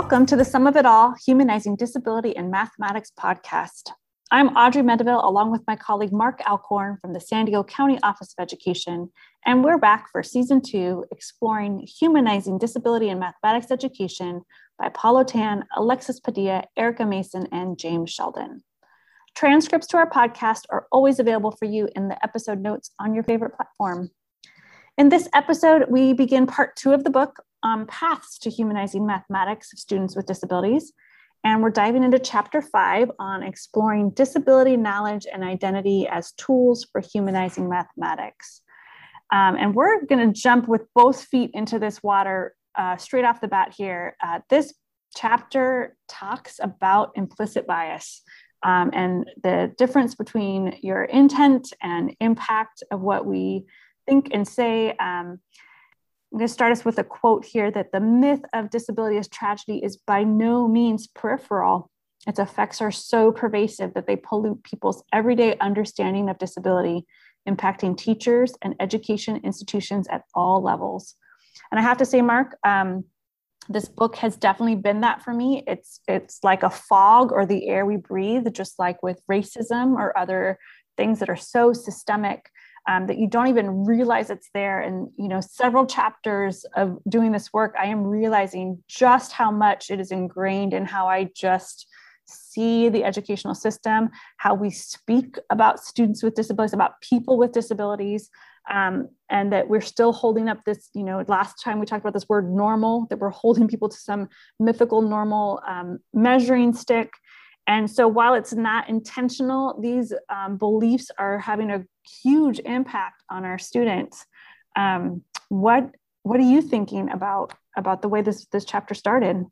Welcome to the Sum of It All Humanizing Disability in Mathematics podcast. I'm Audrey Mendivil, along with my colleague Mark Alcorn from the San Diego County Office of Education, and we're back for season two, exploring humanizing disability in mathematics education by Paulo Tan, Alexis Padilla, Erica Mason, and James Sheldon. Transcripts to our podcast are always available for you in the episode notes on your favorite platform. In this episode, we begin part two of the book, um, Paths to Humanizing Mathematics of Students with Disabilities. And we're diving into chapter five on exploring disability knowledge and identity as tools for humanizing mathematics. Um, and we're going to jump with both feet into this water uh, straight off the bat here. Uh, this chapter talks about implicit bias um, and the difference between your intent and impact of what we think and say. Um, I'm going to start us with a quote here that the myth of disability as tragedy is by no means peripheral. Its effects are so pervasive that they pollute people's everyday understanding of disability, impacting teachers and education institutions at all levels. And I have to say, Mark, um, this book has definitely been that for me. It's it's like a fog or the air we breathe, just like with racism or other things that are so systemic um, that you don't even realize it's there. And, you know, several chapters of doing this work, I am realizing just how much it is ingrained in how I just see the educational system, how we speak about students with disabilities, about people with disabilities, um, and that we're still holding up this, you know, last time we talked about this word normal, that we're holding people to some mythical normal um, measuring stick. And so while it's not intentional, these um, beliefs are having a huge impact on our students. Um, what what are you thinking about about the way this this chapter started?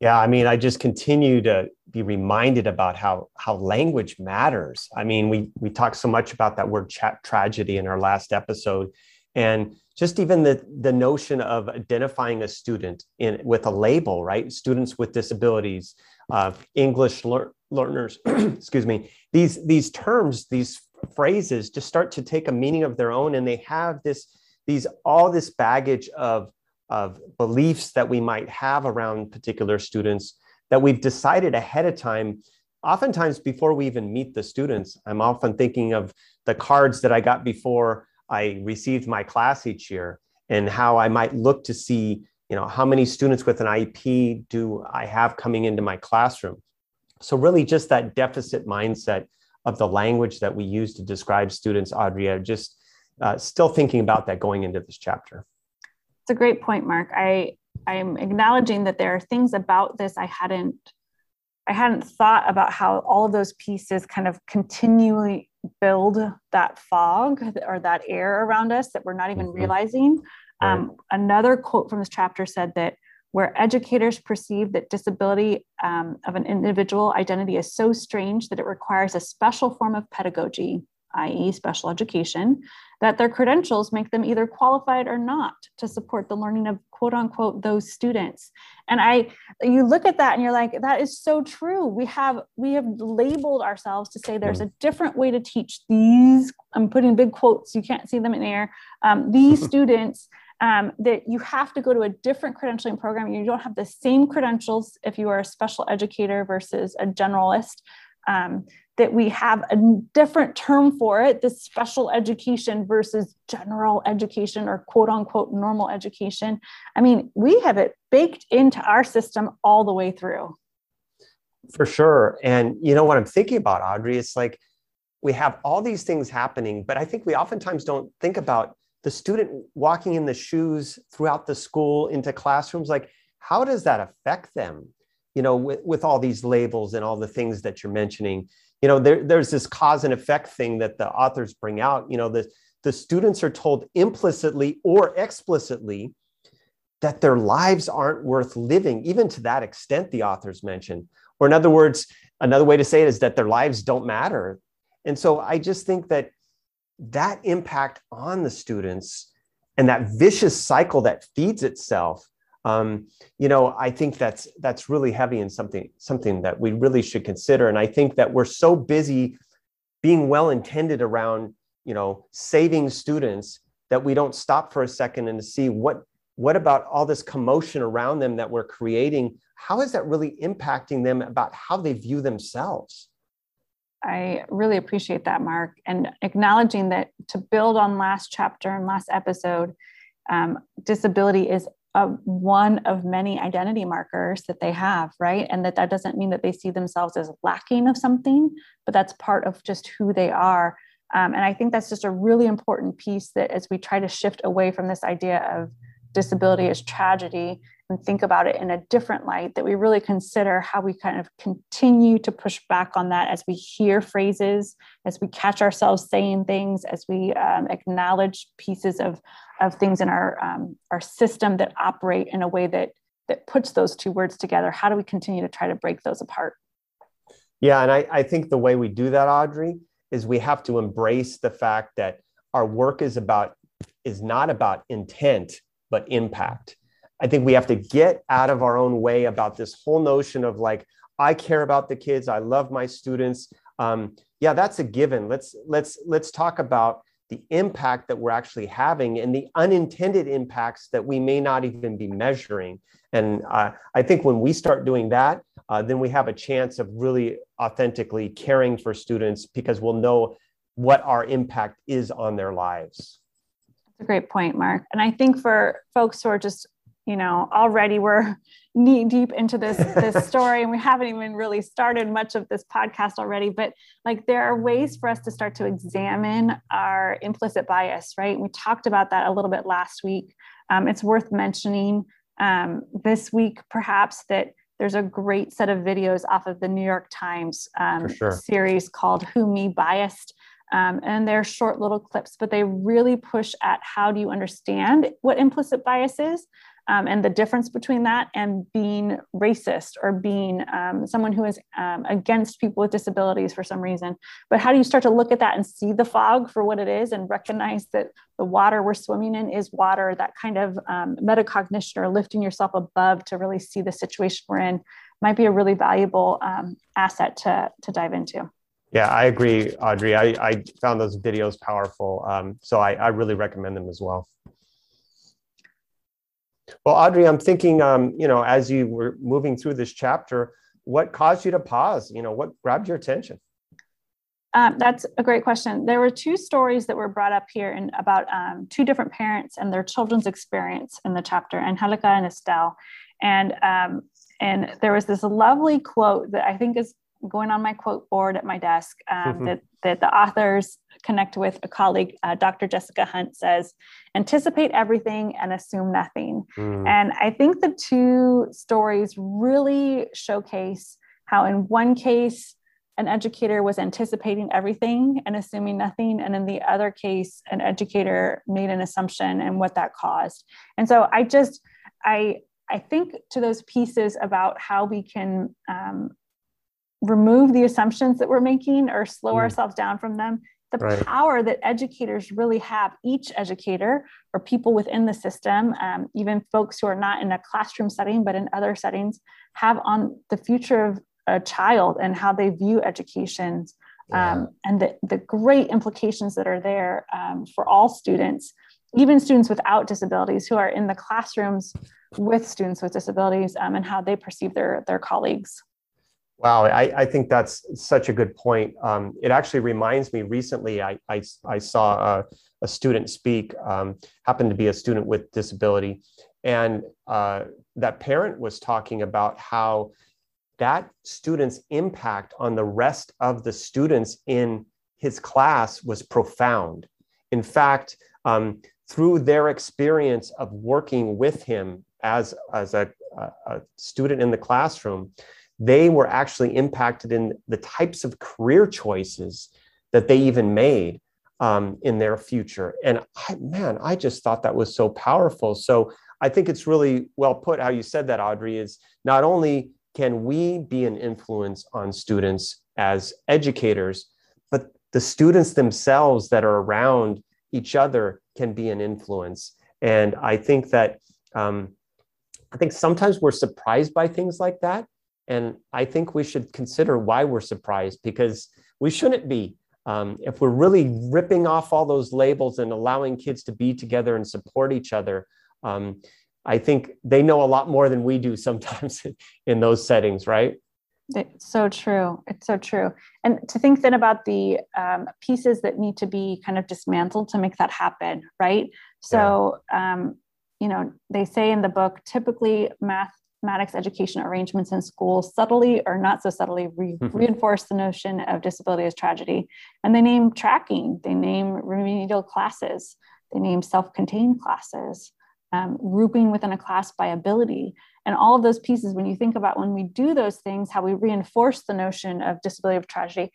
Yeah, I mean, I just continue to be reminded about how how language matters. I mean, we we talked so much about that word chat tragedy in our last episode, and just even the the notion of identifying a student in with a label, right? Students with disabilities, uh, English lear- learners, excuse me. These these terms, these phrases just start to take a meaning of their own and they have this these all this baggage of of beliefs that we might have around particular students that we've decided ahead of time oftentimes before we even meet the students i'm often thinking of the cards that i got before i received my class each year and how i might look to see you know how many students with an iep do i have coming into my classroom so really just that deficit mindset of the language that we use to describe students, Audrey, just uh, still thinking about that going into this chapter. It's a great point, Mark. I I'm acknowledging that there are things about this I hadn't I hadn't thought about how all of those pieces kind of continually build that fog or that air around us that we're not even mm-hmm. realizing. Right. Um, another quote from this chapter said that where educators perceive that disability um, of an individual identity is so strange that it requires a special form of pedagogy, i.e., special education, that their credentials make them either qualified or not to support the learning of quote unquote those students. And I, you look at that and you're like, that is so true. We have we have labeled ourselves to say there's a different way to teach these. I'm putting big quotes. You can't see them in air. Um, these students um, that you have to go to a different credentialing program. You don't have the same credentials if you are a special educator versus a generalist. Um, that we have a different term for it this special education versus general education or quote unquote normal education. I mean, we have it baked into our system all the way through. For sure. And you know what I'm thinking about, Audrey? It's like we have all these things happening, but I think we oftentimes don't think about the student walking in the shoes throughout the school into classrooms like how does that affect them? You know with, with all these labels and all the things that you're mentioning you know there, there's this cause and effect thing that the authors bring out. You know the, the students are told implicitly or explicitly that their lives aren't worth living even to that extent the authors mention. Or in other words another way to say it is that their lives don't matter. And so i just think that that impact on the students and that vicious cycle that feeds itself um, you know i think that's that's really heavy and something something that we really should consider. And i think that we're so busy being well intended around you know saving students that we don't stop for a second and to see what what about all this commotion around them that we're creating? How is that really impacting them about how they view themselves I really appreciate that, Mark, and acknowledging that to build on last chapter and last episode, um, disability is a, one of many identity markers that they have, right? And that that doesn't mean that they see themselves as lacking of something, but that's part of just who they are. Um, and I think that's just a really important piece that as we try to shift away from this idea of disability as tragedy and think about it in a different light, that we really consider how we kind of continue to push back on that as we hear phrases, as we catch ourselves saying things, as we um, acknowledge pieces of, of things in our, um, our system that operate in a way that, that puts those two words together. How do we continue to try to break those apart? Yeah, and I, I think the way we do that, Audrey, is we have to embrace the fact that our work is about is not about intent but impact I think we have to get out of our own way about this whole notion of like, I care about the kids. I love my students. Um, yeah, that's a given. Let's let's let's talk about the impact that we're actually having and the unintended impacts that we may not even be measuring. And uh, I think when we start doing that, uh, then we have a chance of really authentically caring for students because we'll know what our impact is on their lives. That's a great point, Mark. And I think for folks who are just you know already we're knee deep into this this story and we haven't even really started much of this podcast already. But like there are ways for us to start to examine our implicit bias right? We talked about that a little bit last week. Um, it's worth mentioning um, this week perhaps that there's a great set of videos off of the new york times um, sure. series called who me biased. Um, and they're short little clips, but they really push at how do you understand what implicit bias is um, and the difference between that and being racist or being um, someone who is um, against people with disabilities for some reason. But how do you start to look at that and see the fog for what it is and recognize that the water we're swimming in is water, that kind of um, metacognition or lifting yourself above to really see the situation we're in might be a really valuable um, asset to, to dive into. Yeah, I agree, Audrey. I, I found those videos powerful. Um, so I, I really recommend them as well. Well, Audrey, I'm thinking, um, you know, as you were moving through this chapter, what caused you to pause? You know, what grabbed your attention? Um, that's a great question. There were two stories that were brought up here in about um, two different parents and their children's experience in the chapter, Angelica and Estelle. And um, and there was this lovely quote that I think is going on my quote board at my desk um, that, that the authors connect with a colleague, uh, Dr. Jessica Hunt says, anticipate everything and assume nothing. Mm. And I think the two stories really showcase how, in one case, an educator was anticipating everything and assuming nothing. And in the other case, an educator made an assumption and what that caused. And so I just, I, I think to those pieces about how we can um, remove the assumptions that we're making or slow mm. ourselves down from them the right. power that educators really have each educator or people within the system um, even folks who are not in a classroom setting but in other settings have on the future of a child and how they view education yeah. um, and the, the great implications that are there um, for all students even students without disabilities who are in the classrooms with students with disabilities um, and how they perceive their, their colleagues Wow, I, I, think that's such a good point. Um, it actually reminds me recently, I, I, I saw a, a, student speak, um, happened to be a student with disability, and uh, that parent was talking about how that student's impact on the rest of the students in his class was profound. In fact, um, through their experience of working with him as, as a, a student in the classroom, they were actually impacted in the types of career choices that they even made um, in their future. And I, man, I just thought that was so powerful. So I think it's really well put how you said that, Audrey, is not only can we be an influence on students as educators, but the students themselves that are around each other can be an influence. And I think that um, I think sometimes we're surprised by things like that and I think we should consider why we're surprised because we shouldn't be. Um, if we're really ripping off all those labels and allowing kids to be together and support each other, um, I think they know a lot more than we do sometimes in those settings, right? It's so true. It's so true. And to think then about the um, pieces that need to be kind of dismantled to make that happen, right? So, yeah. um, you know, they say in the book, typically mathematics education arrangements in schools subtly or not so subtly re- mm-hmm. reinforce the notion of disability as tragedy. And they name tracking, they name remedial classes, they name self contained classes um, grouping within a class by ability. And all of those pieces, when you think about when we do those things, how we reinforce the notion of disability of tragedy,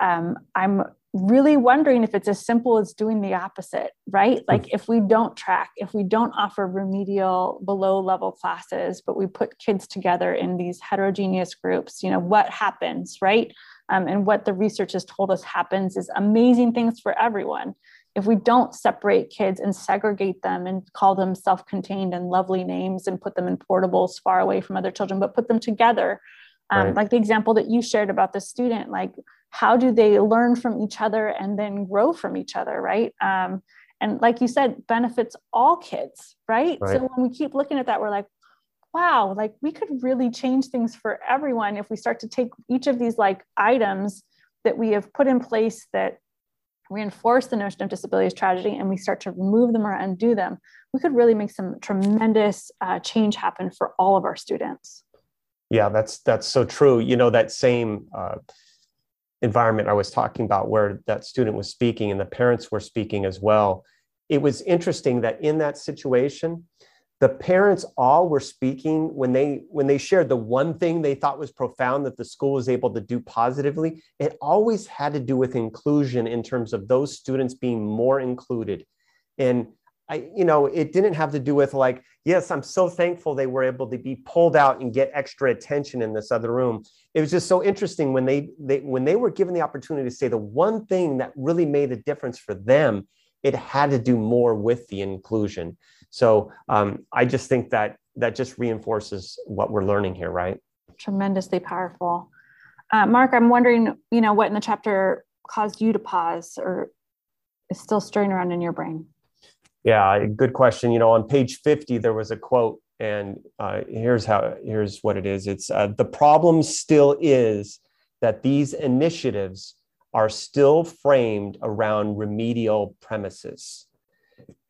um, I'm really wondering if it's as simple as doing the opposite, right? Hmm. Like if we don't track, if we don't offer remedial below level classes, but we put kids together in these heterogeneous groups, you know, what happens, right? Um, and what the research has told us happens is amazing things for everyone if we don't separate kids and segregate them and call them self-contained and lovely names and put them in portables far away from other children but put them together um, right. like the example that you shared about the student like how do they learn from each other and then grow from each other right um, and like you said benefits all kids right? right so when we keep looking at that we're like wow like we could really change things for everyone if we start to take each of these like items that we have put in place that reinforce the notion of disability as tragedy and we start to remove them or undo them, we could really make some tremendous uh, change happen for all of our students. Yeah, that's that's so true. You know that same uh, environment I was talking about, where that student was speaking and the parents were speaking as well. It was interesting that in that situation, the parents all were speaking when they when they shared the one thing they thought was profound that the school was able to do positively it always had to do with inclusion in terms of those students being more included and i you know it didn't have to do with like yes i'm so thankful they were able to be pulled out and get extra attention in this other room it was just so interesting when they, they when they were given the opportunity to say the one thing that really made a difference for them it had to do more with the inclusion so um, I just think that that just reinforces what we're learning here, right? Tremendously powerful. Uh, Mark, I'm wondering, you know, what in the chapter caused you to pause or is still stirring around in your brain? Yeah, good question. You know, on page 50, there was a quote, and uh, here's how here's what it is. It's uh, the problem still is that these initiatives are still framed around remedial premises.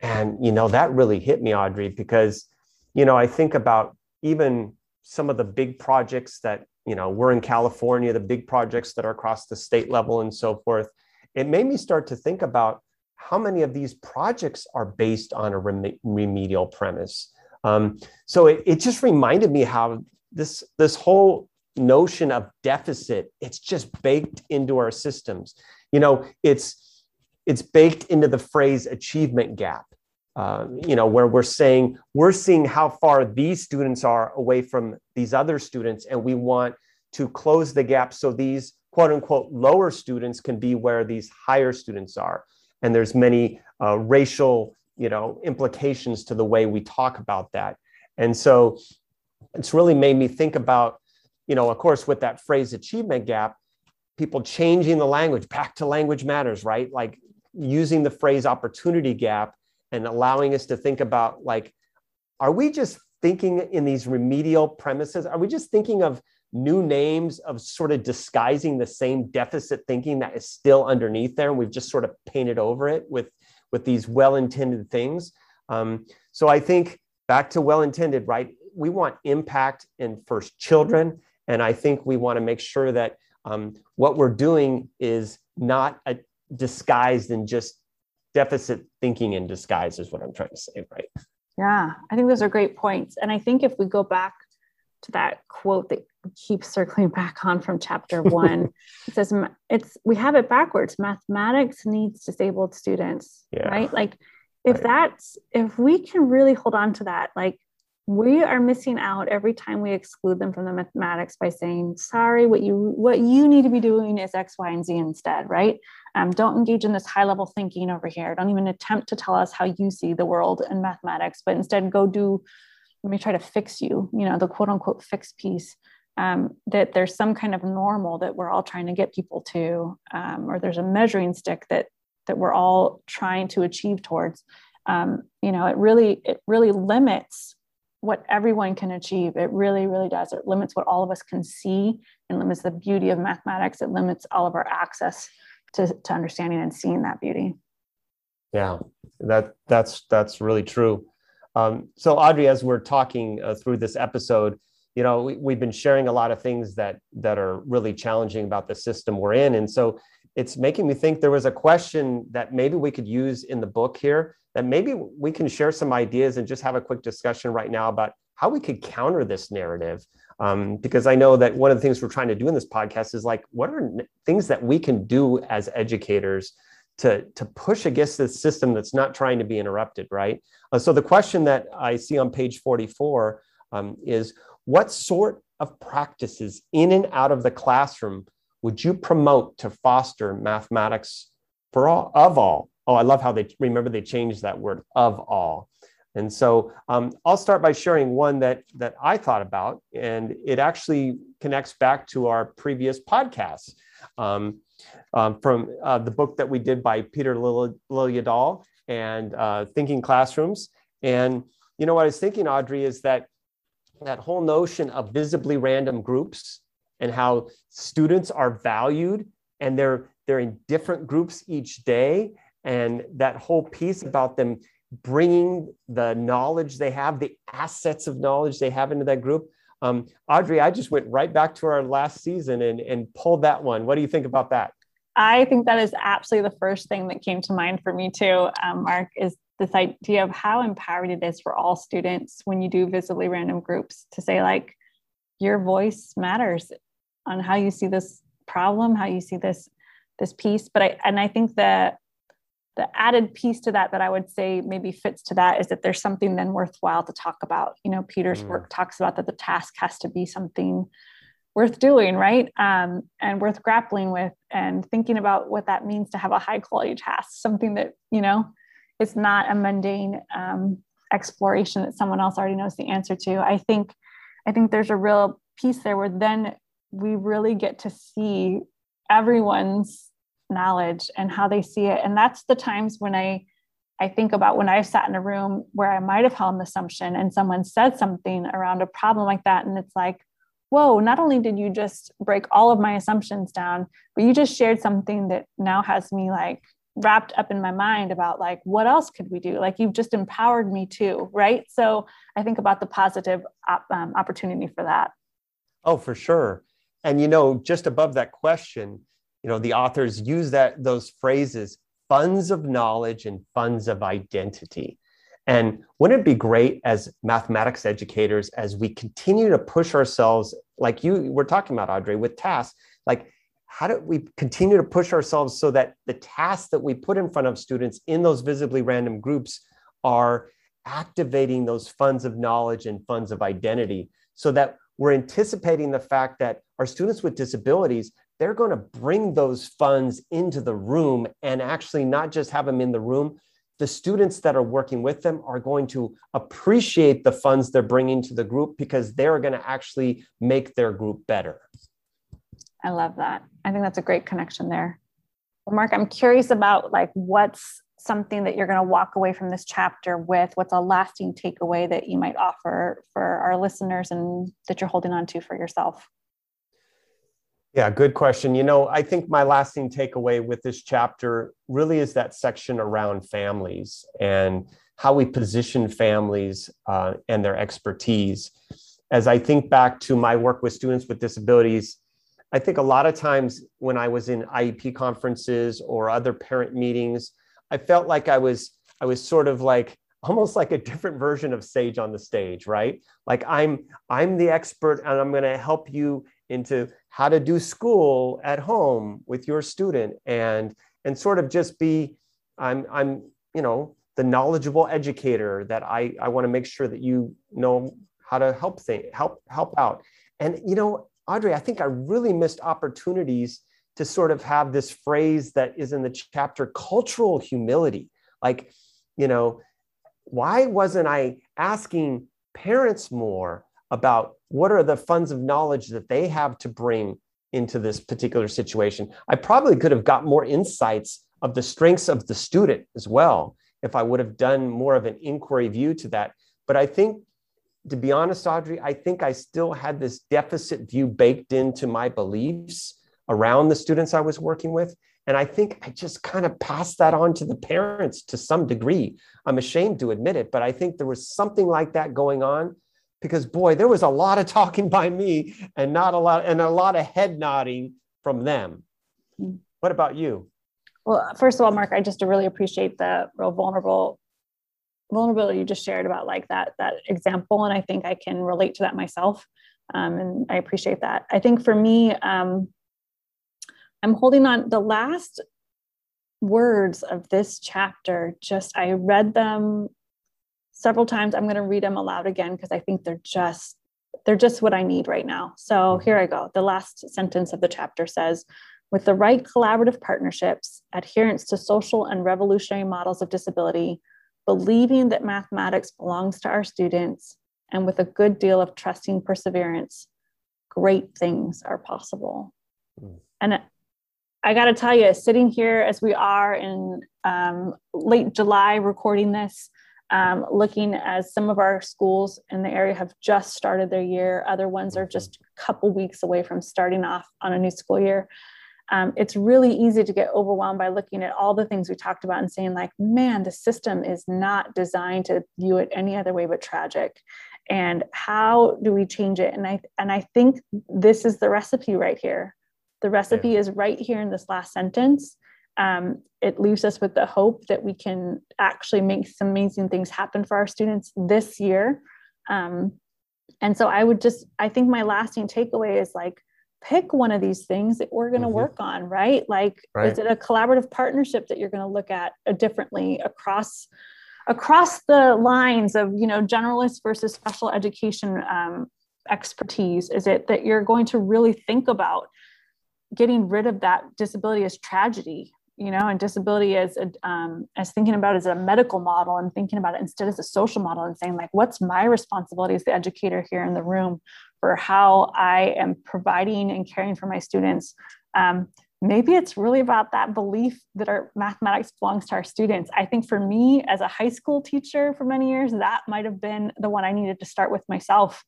And, you know, that really hit me, Audrey, because, you know, I think about even some of the big projects that, you know, we're in California, the big projects that are across the state level and so forth. It made me start to think about how many of these projects are based on a rem- remedial premise. Um, so it, it just reminded me how this, this whole notion of deficit, it's just baked into our systems. You know, it's, it's baked into the phrase achievement gap. Uh, you know, where we're saying we're seeing how far these students are away from these other students, and we want to close the gap so these quote unquote lower students can be where these higher students are. And there's many uh, racial, you know, implications to the way we talk about that. And so it's really made me think about, you know, of course, with that phrase achievement gap, people changing the language back to language matters, right? Like using the phrase opportunity gap and allowing us to think about like, are we just thinking in these remedial premises? Are we just thinking of new names of sort of disguising the same deficit thinking that is still underneath there? And we've just sort of painted over it with, with these well-intended things. Um, so I think back to well-intended, right? We want impact in first children. And I think we want to make sure that um, what we're doing is not a, disguised in just deficit thinking in disguise is what I'm trying to say, right? Yeah, I think those are great points. And I think if we go back to that quote that keeps circling back on from chapter one, it says it's we have it backwards. Mathematics needs disabled students, yeah. right? Like if right. that's if we can really hold on to that, like we are missing out every time we exclude them from the mathematics by saying sorry what you what you need to be doing is x y and z instead right um, don't engage in this high level thinking over here don't even attempt to tell us how you see the world in mathematics but instead go do let me try to fix you you know the quote unquote fix piece um, that there's some kind of normal that we're all trying to get people to um, or there's a measuring stick that that we're all trying to achieve towards. Um, you know it really it really limits what everyone can achieve. It really really does. It limits what all of us can see. And limits the beauty of mathematics. It limits all of our access to, to understanding and seeing that beauty. Yeah that that's that's really true. Um, so audrey as we're talking uh, through this episode you know we, have been sharing a lot of things that that are really challenging about the system we're in. And so it's making me think there was a question that maybe we could use in the book here that maybe we can share some ideas and just have a quick discussion right now about how we could counter this narrative. Um, because i know that one of the things we're trying to do in this podcast is like what are things that we can do as educators to, to push against this system that's not trying to be interrupted right? Uh, so the question that i see on page 44 um, is what sort of practices in and out of the classroom would you promote to foster mathematics for all of all? Oh, I love how they remember they changed that word of all. And so um, I'll start by sharing one that that I thought about, and it actually connects back to our previous podcast um, um, from uh, the book that we did by Peter Liljedahl and uh, Thinking Classrooms. And you know what I was thinking, Audrey, is that that whole notion of visibly random groups and how students are valued and they're they're in different groups each day. And that whole piece about them bringing the knowledge they have the assets of knowledge they have into that group. Um, audrey i just went right back to our last season and, and pulled that one. What do you think about that? I think that is absolutely the first thing that came to mind for me too um, mark is this idea of how empowering it is for all students when you do visibly random groups to say like your voice matters on how you see this problem, how you see this this piece. But I and I think that the added piece to that that I would say maybe fits to that is that there's something then worthwhile to talk about. You know, Peter's mm. work talks about that the task has to be something worth doing, right? Um, and worth grappling with and thinking about what that means to have a high quality task, something that, you know, it's not a mundane um, exploration that someone else already knows the answer to. I think, I think there's a real piece there where then we really get to see everyone's knowledge and how they see it and that's the times when i i think about when i've sat in a room where i might have held an assumption and someone said something around a problem like that and it's like whoa not only did you just break all of my assumptions down but you just shared something that now has me like wrapped up in my mind about like what else could we do? Like you've just empowered me too right? So i think about the positive op- um, opportunity for that. Oh for sure. And you know, just above that question, you know, the authors use that those phrases, funds of knowledge and funds of identity. And wouldn't it be great as mathematics educators as we continue to push ourselves, like you were talking about, Audrey, with tasks, like how do we continue to push ourselves so that the tasks that we put in front of students in those visibly random groups are activating those funds of knowledge and funds of identity so that we're anticipating the fact that our students with disabilities they're going to bring those funds into the room and actually not just have them in the room the students that are working with them are going to appreciate the funds they're bringing to the group because they're going to actually make their group better i love that i think that's a great connection there well, mark i'm curious about like what's something that you're going to walk away from this chapter with? What's a lasting takeaway that you might offer for our listeners and that you're holding on to for yourself? Yeah, good question. You know, I think my lasting takeaway with this chapter really is that section around families and how we position families uh, and their expertise. As I think back to my work with students with disabilities, I think a lot of times when I was in IEP conferences or other parent meetings, I felt like I was I was sort of like almost like a different version of sage on the stage, right? Like I'm I'm the expert and I'm going to help you into how to do school at home with your student and and sort of just be I'm I'm you know the knowledgeable educator that I I want to make sure that you know how to help think help help out. And you know, Audrey, I think I really missed opportunities to sort of have this phrase that is in the chapter cultural humility. Like, you know, why wasn't I asking parents more about what are the funds of knowledge that they have to bring into this particular situation? I probably could have got more insights of the strengths of the student as well. if I would have done more of an inquiry view to that. But I think, to be honest, Audrey, I think I still had this deficit view baked into my beliefs around the students I was working with. And I think I just kind of passed that on to the parents to some degree. I'm ashamed to admit it, but I think there was something like that going on because boy, there was a lot of talking by me and not a lot and a lot of head nodding from them. Hmm. What about you? Well, first of all, Mark, I just really appreciate the real vulnerable vulnerability you just shared about like that that example, and I think I can relate to that myself, um, and I appreciate that. I think for me, um, I'm holding on the last words of this chapter. Just I read them several times. I'm going to read them aloud again because I think they're just they're just what I need right now. So here I go. The last sentence of the chapter says, with the right collaborative partnerships, adherence to social and revolutionary models of disability, believing that mathematics belongs to our students, and with a good deal of trusting perseverance, great things are possible. Mm. And I got to tell you, sitting here as we are in um, late July recording this, um, looking as some of our schools in the area have just started their year, other ones are just a couple weeks away from starting off on a new school year. Um, it's really easy to get overwhelmed by looking at all the things we talked about and saying, like, man, the system is not designed to view it any other way but tragic. And how do we change it? And I and I think this is the recipe right here the recipe yeah. is right here in this last sentence. Um, it leaves us with the hope that we can actually make some amazing things happen for our students this year. Um, and so I would just, I think my lasting takeaway is like, pick one of these things that we're going to mm-hmm. work on, right? Like, right. is it a collaborative partnership that you're going to look at uh, differently across across the lines of you know generalist versus special education um, expertise? Is it that you're going to really think about getting rid of that disability as tragedy you know and disability as a, um, as thinking about it as a medical model and thinking about it instead as a social model and saying like what's my responsibility as the educator here in the room for how i am providing and caring for my students. Um, maybe it's really about that belief that our mathematics belongs to our students. I think for me as a high school teacher for many years that might have been the one i needed to start with myself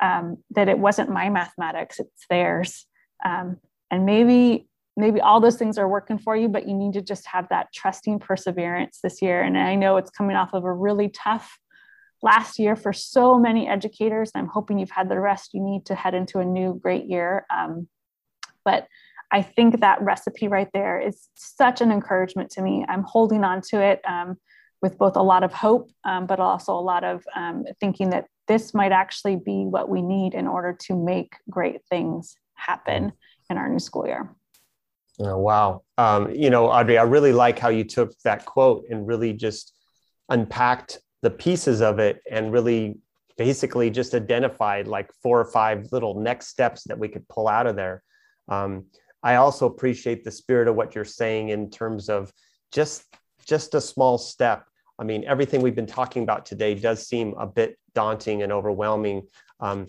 um, that it wasn't my mathematics it's theirs. Um, and maybe maybe all those things are working for you but you need to just have that trusting perseverance this year. And i know it's coming off of a really tough last year for so many educators i'm hoping you've had the rest you need to head into a new great year um, but i think that recipe right there is such an encouragement to me i'm holding on to it um, with both a lot of hope um, but also a lot of um, thinking that this might actually be what we need in order to make great things happen in our new school year. Oh, wow. Um, you know, Audrey, I really like how you took that quote and really just unpacked the pieces of it and really basically just identified like four or five little next steps that we could pull out of there. Um, I also appreciate the spirit of what you're saying in terms of just just a small step. I mean, everything we've been talking about today does seem a bit daunting and overwhelming, um,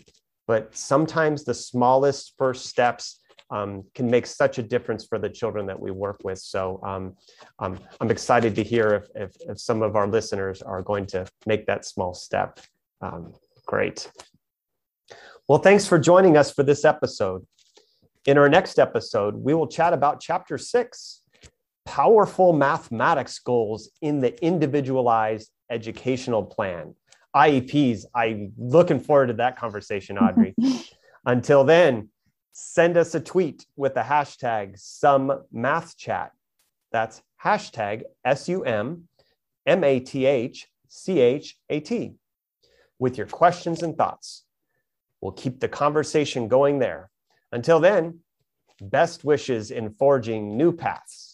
but sometimes the smallest first steps um, can make such a difference for the children that we work with. So um, um, I'm excited to hear if, if, if, some of our listeners are going to make that small step. Um, great. Well, thanks for joining us for this episode. In our next episode, we will chat about chapter six powerful mathematics goals in the individualized educational plan. IEPs, I'm looking forward to that conversation, Audrey. Until then, send us a tweet with the hashtag sum math chat. That's hashtag S U M M A T H C H A T with your questions and thoughts. We'll keep the conversation going there. Until then, best wishes in forging new paths.